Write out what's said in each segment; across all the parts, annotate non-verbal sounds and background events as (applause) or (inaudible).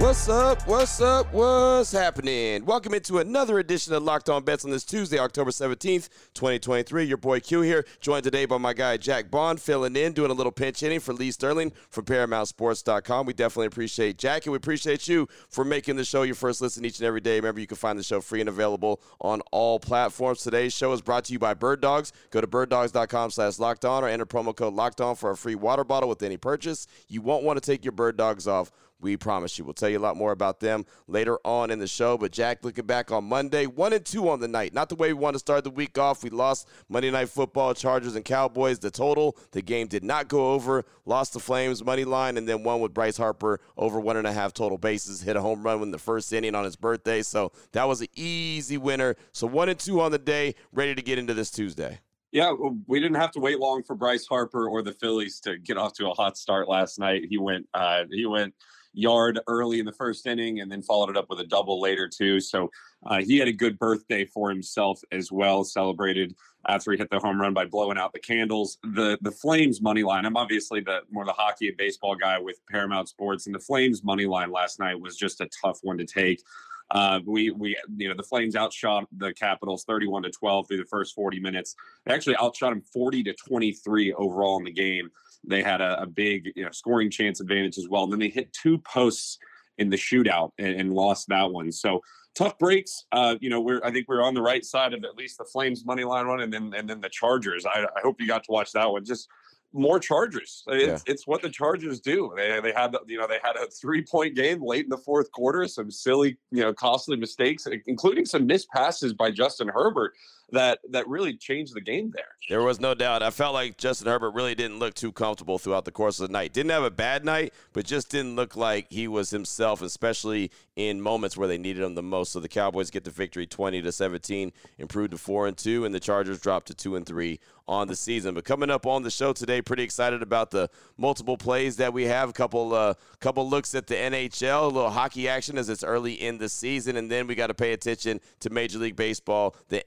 What's up? What's up? What's happening? Welcome into another edition of Locked On Bets on this Tuesday, October 17th, 2023. Your boy Q here, joined today by my guy Jack Bond, filling in, doing a little pinch hitting for Lee Sterling from ParamountSports.com. We definitely appreciate Jack, and we appreciate you for making the show your first listen each and every day. Remember, you can find the show free and available on all platforms. Today's show is brought to you by Bird Dogs. Go to birddogs.com slash locked on or enter promo code locked on for a free water bottle with any purchase. You won't want to take your Bird Dogs off we promise you. We'll tell you a lot more about them later on in the show. But Jack, looking back on Monday, one and two on the night. Not the way we want to start the week off. We lost Monday Night Football, Chargers and Cowboys. The total, the game did not go over. Lost the Flames money line, and then one with Bryce Harper over one and a half total bases. Hit a home run in the first inning on his birthday. So that was an easy winner. So one and two on the day. Ready to get into this Tuesday. Yeah, we didn't have to wait long for Bryce Harper or the Phillies to get off to a hot start last night. He went, uh, he went yard early in the first inning and then followed it up with a double later too. So uh, he had a good birthday for himself as well. Celebrated after he hit the home run by blowing out the candles. The the Flames money line. I'm obviously the more the hockey and baseball guy with Paramount Sports, and the Flames money line last night was just a tough one to take. Uh, we we you know the Flames outshot the Capitals 31 to 12 through the first 40 minutes. They actually outshot them 40 to 23 overall in the game. They had a, a big you know, scoring chance advantage as well. And then they hit two posts in the shootout and, and lost that one. So tough breaks. Uh, you know, we're I think we're on the right side of at least the Flames money line run, and then and then the Chargers. I, I hope you got to watch that one. Just more Chargers. It's, yeah. it's what the Chargers do. They they had you know they had a three point game late in the fourth quarter. Some silly you know costly mistakes, including some missed passes by Justin Herbert that that really changed the game there. There was no doubt. I felt like Justin Herbert really didn't look too comfortable throughout the course of the night. Didn't have a bad night, but just didn't look like he was himself, especially in moments where they needed him the most. So the Cowboys get the victory 20 to 17, improved to 4 and 2 and the Chargers dropped to 2 and 3 on the season. But coming up on the show today, pretty excited about the multiple plays that we have. A couple uh, couple looks at the NHL, a little hockey action as it's early in the season, and then we got to pay attention to Major League Baseball, the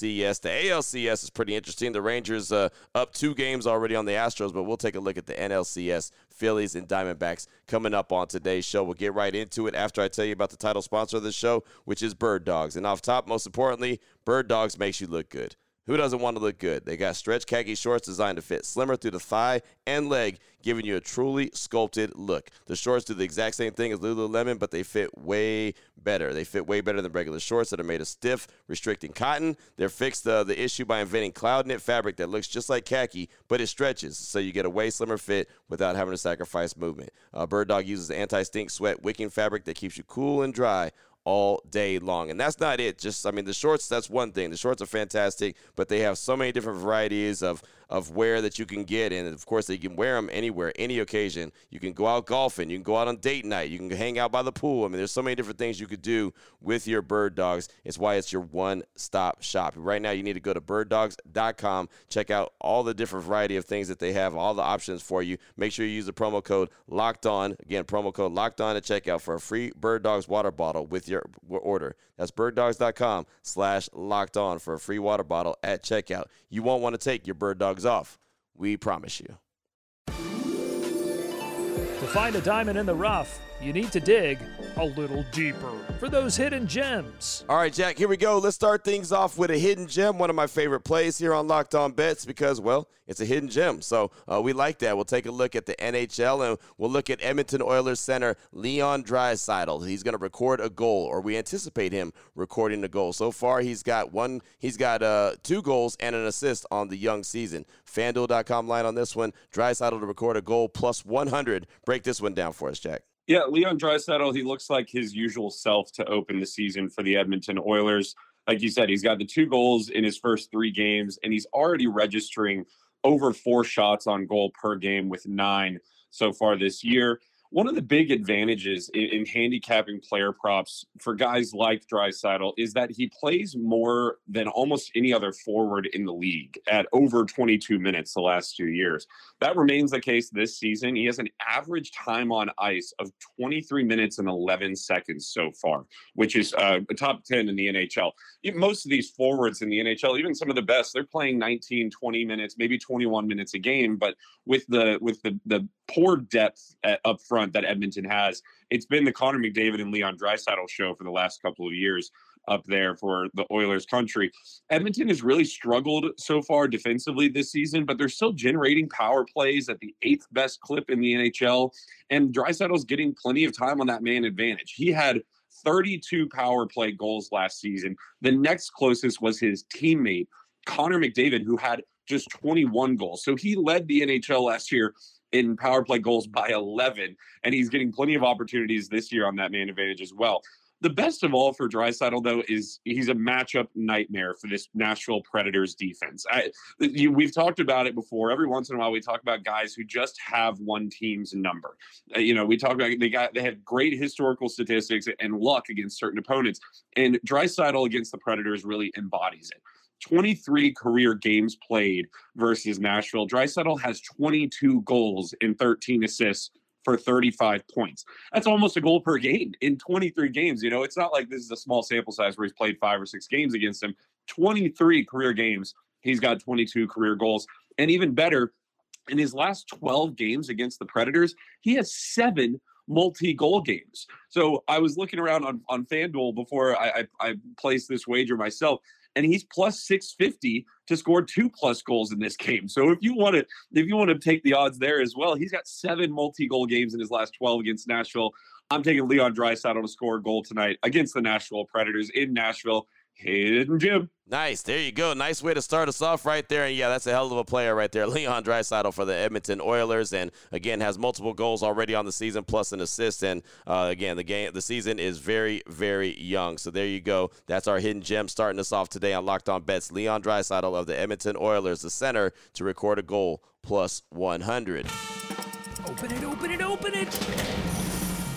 NLCS. The ALCS is pretty interesting. The Rangers uh, up two games already on the Astros, but we'll take a look at the NLCS, Phillies and Diamondbacks coming up on today's show. We'll get right into it after I tell you about the title sponsor of the show, which is Bird Dogs. And off top, most importantly, Bird Dogs makes you look good. Who doesn't want to look good? They got stretch khaki shorts designed to fit slimmer through the thigh and leg, giving you a truly sculpted look. The shorts do the exact same thing as Lululemon, but they fit way better. They fit way better than regular shorts that are made of stiff, restricting cotton. They're fixed uh, the issue by inventing cloud knit fabric that looks just like khaki, but it stretches, so you get a way slimmer fit without having to sacrifice movement. Uh, Bird Dog uses anti-stink sweat wicking fabric that keeps you cool and dry all day long. And that's not it. Just, I mean, the shorts, that's one thing. The shorts are fantastic, but they have so many different varieties of of wear that you can get. And of course, they can wear them anywhere, any occasion. You can go out golfing. You can go out on date night. You can hang out by the pool. I mean, there's so many different things you could do with your bird dogs. It's why it's your one stop shop. Right now, you need to go to birddogs.com, check out all the different variety of things that they have, all the options for you. Make sure you use the promo code locked on. Again, promo code locked on at checkout for a free bird dogs water bottle with your order. That's birddogs.com slash locked on for a free water bottle at checkout. You won't want to take your bird dogs off. We promise you. To find a diamond in the rough, you need to dig a little deeper for those hidden gems. All right, Jack, here we go. Let's start things off with a hidden gem, one of my favorite plays here on Locked On Bets because, well, it's a hidden gem. So uh, we like that. We'll take a look at the NHL and we'll look at Edmonton Oilers center Leon Draisaitl. He's going to record a goal, or we anticipate him recording a goal. So far, he's got one. He's got uh, two goals and an assist on the young season. FanDuel.com line on this one. Draisaitl to record a goal plus 100. Break this one down for us, Jack. Yeah, Leon Draisaitl, he looks like his usual self to open the season for the Edmonton Oilers. Like you said, he's got the two goals in his first three games, and he's already registering over four shots on goal per game with nine so far this year. One of the big advantages in, in, handicapping player props for guys like Draisaitl is that he plays more than almost any other forward in the league at over 22 minutes the last two years. That remains the case this season. He has an average time on ice of 23 minutes and 11 seconds so far, which is uh, a top 10 in the NHL. Most of these forwards in the NHL, even some of the best, they're playing 19, 20 minutes, maybe 21 minutes a game. But with the with the the poor depth at, up front that Edmonton has. It's been the Connor McDavid and Leon Draisaitl show for the last couple of years up there for the Oilers country. Edmonton has really struggled so far defensively this season, but they're still generating power plays at the eighth best clip in the NHL. And Draisaitl's getting plenty of time on that man advantage. He had 32 power play goals last season. The next closest was his teammate, Connor McDavid, who had just 21 goals. So he led the NHL last year in power play goals by 11, and he's getting plenty of opportunities this year on that man advantage as well. The best of all for Draisaitl, though, is he's a matchup nightmare for this Nashville Predators defense. I, you, we've talked about it before. Every once in a while, we talk about guys who just have one team's number. Uh, you know, we talk about they got they have great historical statistics and luck against certain opponents, and Draisaitl against the Predators really embodies it. 23 career games played versus Nashville. Draisaitl has 22 goals and 13 assists for 35 points. That's almost a goal per game in 23 games. You know, it's not like this is a small sample size where he's played five or six games against him. 23 career games, he's got 22 career goals. And even better, in his last 12 games against the Predators, he has seven multi-goal games. So I was looking around on, on FanDuel before I, I, I placed this wager myself and he's plus 650 to score two plus goals in this game. So if you want to if you want to take the odds there as well, he's got seven multi-goal games in his last 12 against Nashville. I'm taking Leon Draisaitl to score a goal tonight against the Nashville Predators in Nashville. Hidden Jim. Nice. There you go. Nice way to start us off right there. And yeah, that's a hell of a player right there. (laughs) Leon Draisaitl for the Edmonton Oilers. And again, has multiple goals already on the season, plus an assist. And uh, again, the game, the season is very, very young. So there you go. That's our hidden gem starting us off today on Locked On Bets. Leon Draisaitl of the Edmonton Oilers, the center to record a goal plus 100. Open it, open it, open it.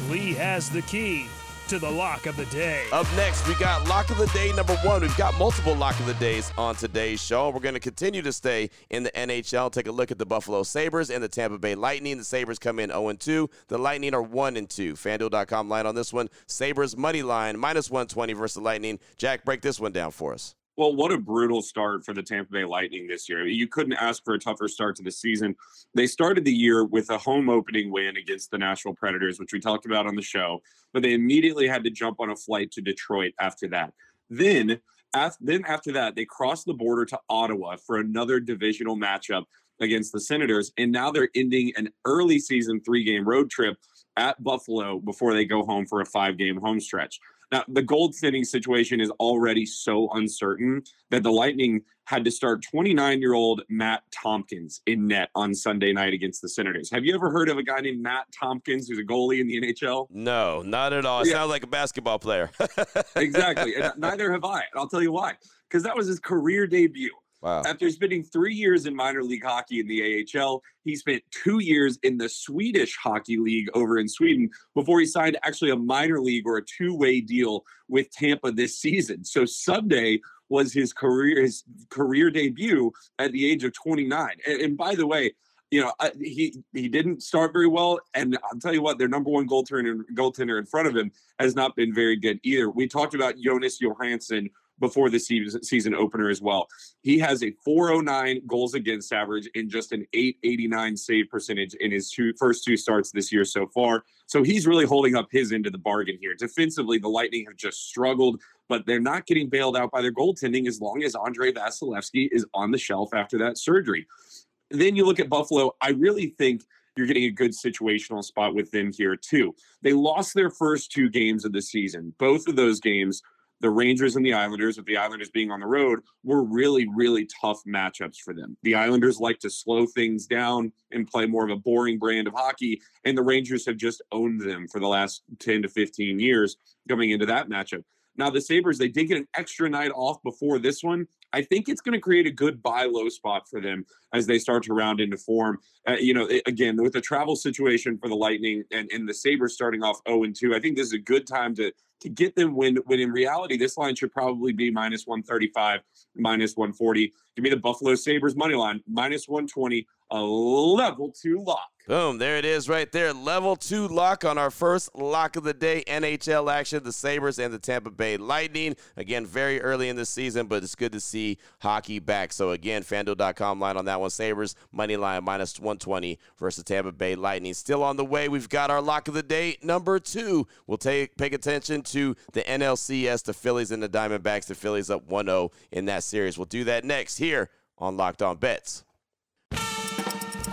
Lee has the key to the lock of the day. Up next, we got lock of the day number one. We've got multiple lock of the days on today's show. We're going to continue to stay in the NHL. Take a look at the Buffalo Sabres and the Tampa Bay Lightning. The Sabres come in 0 2. The Lightning are 1 and 2. FanDuel.com line on this one. Sabres money line minus 120 versus the Lightning. Jack, break this one down for us. Well, what a brutal start for the Tampa Bay Lightning this year. You couldn't ask for a tougher start to the season. They started the year with a home opening win against the Nashville Predators, which we talked about on the show, but they immediately had to jump on a flight to Detroit after that. Then, after, then after that, they crossed the border to Ottawa for another divisional matchup against the Senators, and now they're ending an early season three-game road trip at Buffalo before they go home for a five-game home stretch. Now, the goaltending situation is already so uncertain that the Lightning had to start 29 year old Matt Tomkins in net on Sunday night against the Senators. Have you ever heard of a guy named Matt Tomkins who's a goalie in the NHL? No, not at all. It yeah. sounds like a basketball player. (laughs) exactly. And neither have I. And I'll tell you why. Because that was his career debut. Wow. After spending three years in minor league hockey in the AHL, he spent two years in the Swedish Hockey League over in Sweden before he signed actually a minor league or a two way deal with Tampa this season. So Sunday was his career his career debut at the age of 29. And, and by the way, you know, he he didn't start very well, and I'll tell you what, their number one goaltender goaltender in front of him has not been very good either. We talked about Jonas Johansson before the season opener as well. He has a 409 goals against average and just an 889 save percentage in his two, first two starts this year so far. So he's really holding up his end of the bargain here. Defensively, the Lightning have just struggled, but they're not getting bailed out by their goaltending as long as Andrei Vasilevskiy is on the shelf after that surgery. Then you look at Buffalo. I really think you're getting a good situational spot with them here too. They lost their first two games of the season. Both of those games the Rangers and the Islanders, with the Islanders being on the road, were really, really tough matchups for them. The Islanders like to slow things down and play more of a boring brand of hockey, and the Rangers have just owned them for the last 10 to 15 years coming into that matchup. Now, the Sabres, they did get an extra night off before this one. I think it's going to create a good buy low spot for them as they start to round into form. Uh, you know, again, with the travel situation for the Lightning and, and the Sabres starting off 0 and 2, I think this is a good time to to get them when when in reality this line should probably be minus 135 minus 140 give me the buffalo sabres money line minus 120 a level two lock Boom, there it is right there. Level two lock on our first lock of the day. NHL action, the Sabres and the Tampa Bay Lightning. Again, very early in the season, but it's good to see hockey back. So, again, fanduel.com line on that one. Sabres, money line minus 120 versus Tampa Bay Lightning. Still on the way. We've got our lock of the day, number two. We'll take pay attention to the NLCS, the Phillies and the Diamondbacks. The Phillies up 1 0 in that series. We'll do that next here on Locked On Bets.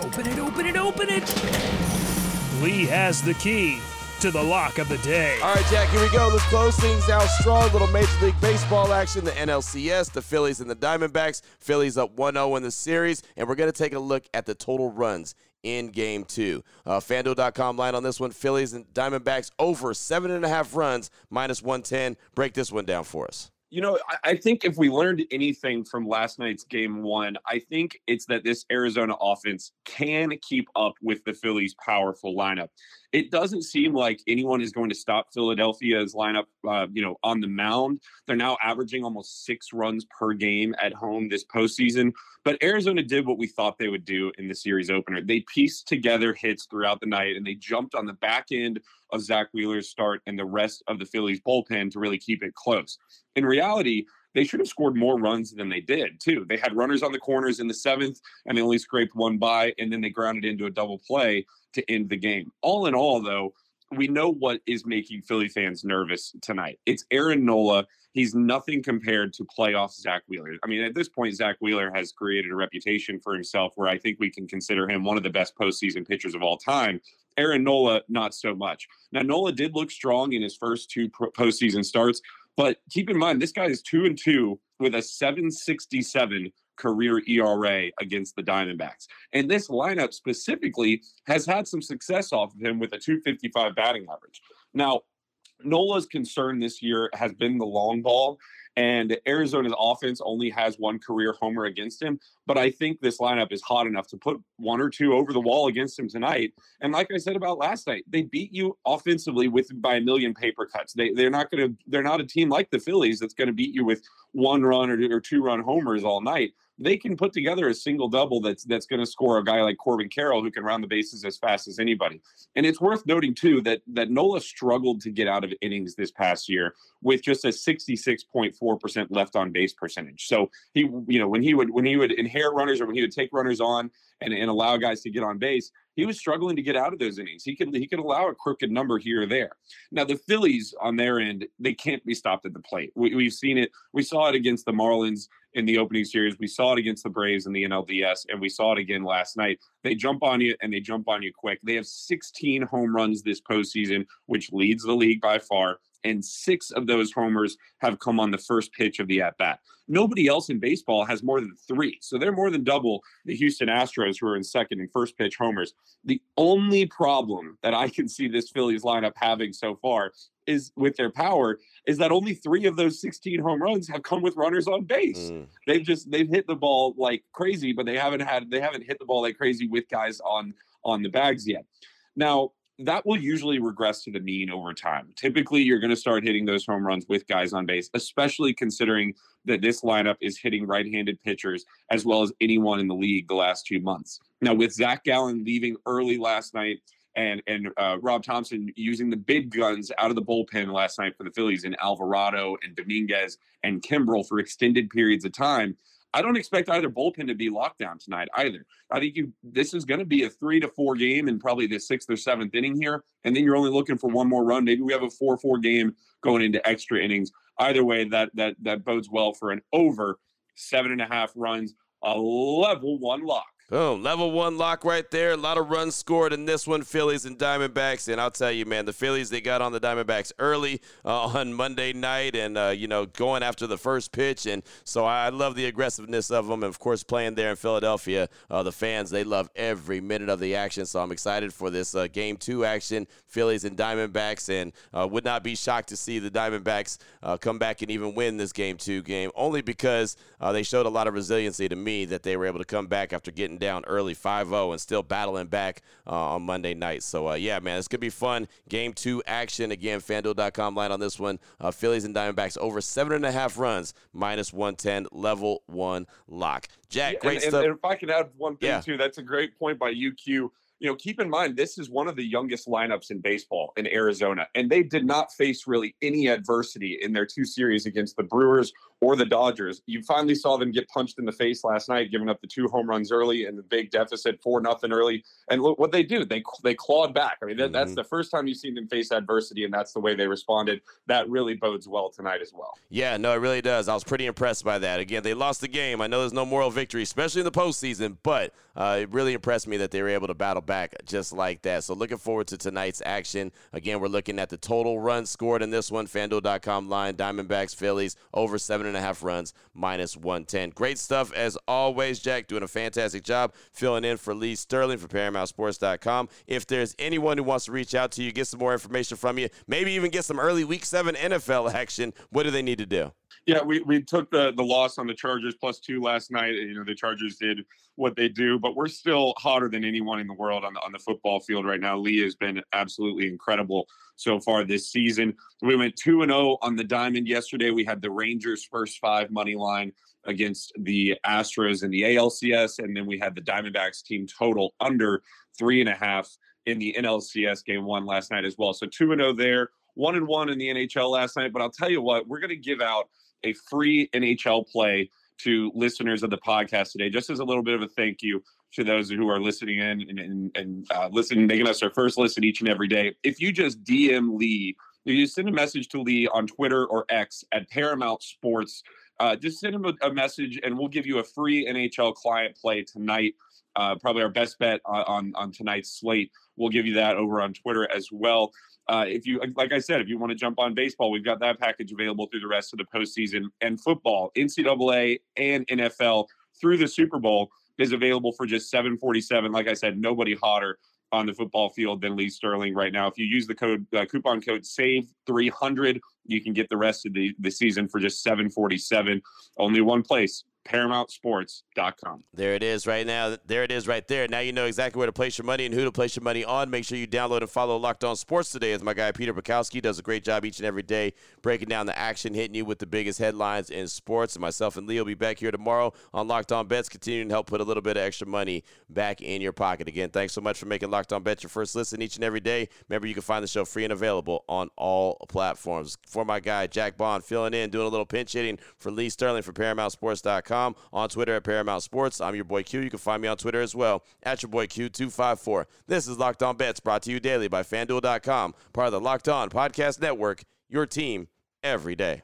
Open it, open it, open it. Lee has the key to the lock of the day. All right, Jack, here we go. Let's close things out strong. Little Major League Baseball action, the NLCS, the Phillies and the Diamondbacks. Phillies up 1 0 in the series, and we're going to take a look at the total runs in game two. Uh, FanDuel.com line on this one Phillies and Diamondbacks over seven and a half runs, minus 110. Break this one down for us you know, I, think if we learned anything from last night's game one, I think it's that this Arizona offense can keep up with the Phillies' powerful lineup. It doesn't seem like anyone is going to stop Philadelphia's lineup, uh, you know, on the mound. They're now averaging almost six runs per game at home this postseason. But Arizona did what we thought they would do in the series opener. They pieced together hits throughout the night and they jumped on the back end of Zack Wheeler's start and the rest of the Phillies bullpen to really keep it close. In reality, they should have scored more runs than they did, too. They had runners on the corners in the seventh, and they only scraped one by, and then they grounded into a double play to end the game. All in all, though, we know what is making Philly fans nervous tonight. It's Aaron Nola. He's nothing compared to playoff Zack Wheeler. I mean, at this point, Zack Wheeler has created a reputation for himself where I think we can consider him one of the best postseason pitchers of all time. Aaron Nola, not so much. Now, Nola did look strong in his first two postseason starts, but keep in mind, this guy is two and two with a 767 career ERA against the Diamondbacks. And this lineup specifically has had some success off of him with a 255 batting average. Now, Nola's concern this year has been the long ball. And Arizona's offense only has one career homer against him. But I think this lineup is hot enough to put one or two over the wall against him tonight. And like I said about last night, they beat you offensively with by a million paper cuts. They they're not gonna they're not a team like the Phillies that's gonna beat you with one run or, or two run homers all night they can put together a single double that's that's going to score a guy like Corbin Carroll who can round the bases as fast as anybody. And it's worth noting too that that Nola struggled to get out of innings this past year with just a 66.4% left on base percentage. So he you know when he would when he would inherit runners or when he would take runners on and, and allow guys to get on base, he was struggling to get out of those innings. He could he could allow a crooked number here or there. Now the Phillies on their end, they can't be stopped at the plate. We, have seen it. We saw it against the Marlins in the opening series. We saw it against the Braves in the NLDS, and we saw it again last night. They jump on you and they jump on you quick. They have 16 home runs this postseason, which leads the league by far and six of those homers have come on the first pitch of the at bat. Nobody else in baseball has more than three. So they're more than double the Houston Astros, who are in second and first pitch homers. The only problem that I can see this Phillies lineup having so far is with their power is that only three of those 16 home runs have come with runners on base. Mm. They've just they've hit the ball like crazy, but they haven't had they haven't hit the ball like crazy with guys on on the bags yet. Now, that will usually regress to the mean over time. Typically, you're going to start hitting those home runs with guys on base, especially considering that this lineup is hitting right handed pitchers as well as anyone in the league the last two months. Now, with Zac Gallen leaving early last night, and and uh, Rob Thomson using the big guns out of the bullpen last night for the Phillies in Alvarado and Dominguez and Kimbrel for extended periods of time. I don't expect either bullpen to be locked down tonight either. I think you this is going to be a three to four game in probably the sixth or seventh inning here, and then you're only looking for one more run. Maybe we have a four four game going into extra innings. Either way, that that that bodes well for an over seven and a half runs, a level one lock. Boom. Level one lock right there. A lot of runs scored in this one, Phillies and Diamondbacks. And I'll tell you, man, the Phillies, they got on the Diamondbacks early uh, (laughs) on Monday night and, uh, you know, going after the first pitch. And so I love the aggressiveness of them. And, of course, playing there in Philadelphia, uh, the fans, they love every minute of the action. So I'm excited for this uh, game two action, Phillies and Diamondbacks. And uh, would not be shocked to see the Diamondbacks uh, come back and even win this game two game, only because they showed a lot of resiliency to me that they were able to come back after getting down early 5-0 and still battling back uh, on Monday night. So uh, yeah, man, it's gonna be fun. Game two action again. FanDuel.com line on this one. Uh, Phillies and Diamondbacks over seven and a half runs, minus 110, level one lock. Jack, yeah, great and, stuff. And, and if I can add one thing yeah. too, that's a great point by UQ you know, keep in mind this is one of the youngest lineups in baseball in Arizona, and they did not face really any adversity in their two series against the Brewers or the Dodgers. You finally saw them get punched in the face last night, giving up the two home runs early and the big deficit four nothing early. And look what they do. They they clawed back. I mean, that, mm-hmm. that's the first time you've seen them face adversity, and that's the way they responded. That really bodes well tonight as well. Yeah, no, it really does. I was pretty impressed by that. Again, they lost the game. I know there's no moral victory, especially in the postseason, but uh, it really impressed me that they were able to battle back just like that. So looking forward to tonight's action. Again, we're looking at the total runs scored in this one. FanDuel.com line, Diamondbacks, Phillies, over seven and a half runs, minus 110. Great stuff as always, Jack, doing a fantastic job filling in for Lee Sterling for ParamountSports.com. If there's anyone who wants to reach out to you, get some more information from you, maybe even get some early Week 7 NFL action, what do they need to do? Yeah, we, we took the the loss on the Chargers plus two last night. You know, the Chargers did what they do, but we're still hotter than anyone in the world on the on the football field right now. Lee has been absolutely incredible so far this season. We went two and zero oh on the diamond yesterday. We had the Rangers first five money line against the Astros in the ALCS, and then we had the Diamondbacks team total under three and a half in the NLCS game one last night as well. So two and zero oh there, one and one in the NHL last night. But I'll tell you what, we're going to give out a free NHL play to listeners of the podcast today, just as a little bit of a thank you to those who are listening in and, and, and uh, listening, making us our first listen each and every day. If you just DM Lee, if you send a message to Lee on Twitter or X at Paramount Sports, uh, just send him a, a, message and we'll give you a free NHL client play tonight. Uh, probably our best bet on, on, on tonight's slate. We'll give you that over on Twitter as well. Uh, if you, like I said, if you want to jump on baseball, we've got that package available through the rest of the postseason. And football, NCAA and NFL through the Super Bowl is available for just 747. Like I said, nobody hotter on the football field than Lee Sterling right now. If you use the code uh, coupon code SAVE 300, you can get the rest of the, the season for just 747. Only one place, ParamountSports.com. There it is right now. There it is right there. Now you know exactly where to place your money and who to place your money on. Make sure you download and follow Locked On Sports today as my guy Peter Bukowski does a great job each and every day breaking down the action, hitting you with the biggest headlines in sports. And myself and Lee will be back here tomorrow on Locked On Bets, continuing to help put a little bit of extra money back in your pocket. Again, thanks so much for making Locked On Bets your first listen each and every day. Remember, you can find the show free and available on all platforms. For my guy Jack Bond, filling in, doing a little pinch hitting for Lee Sterling for ParamountSports.com on Twitter at Paramount Sports. I'm your boy Q. You can find me on Twitter as well at your boy Q254. This is Locked On Bets brought to you daily by FanDuel.com, part of the Locked On Podcast Network, your team every day.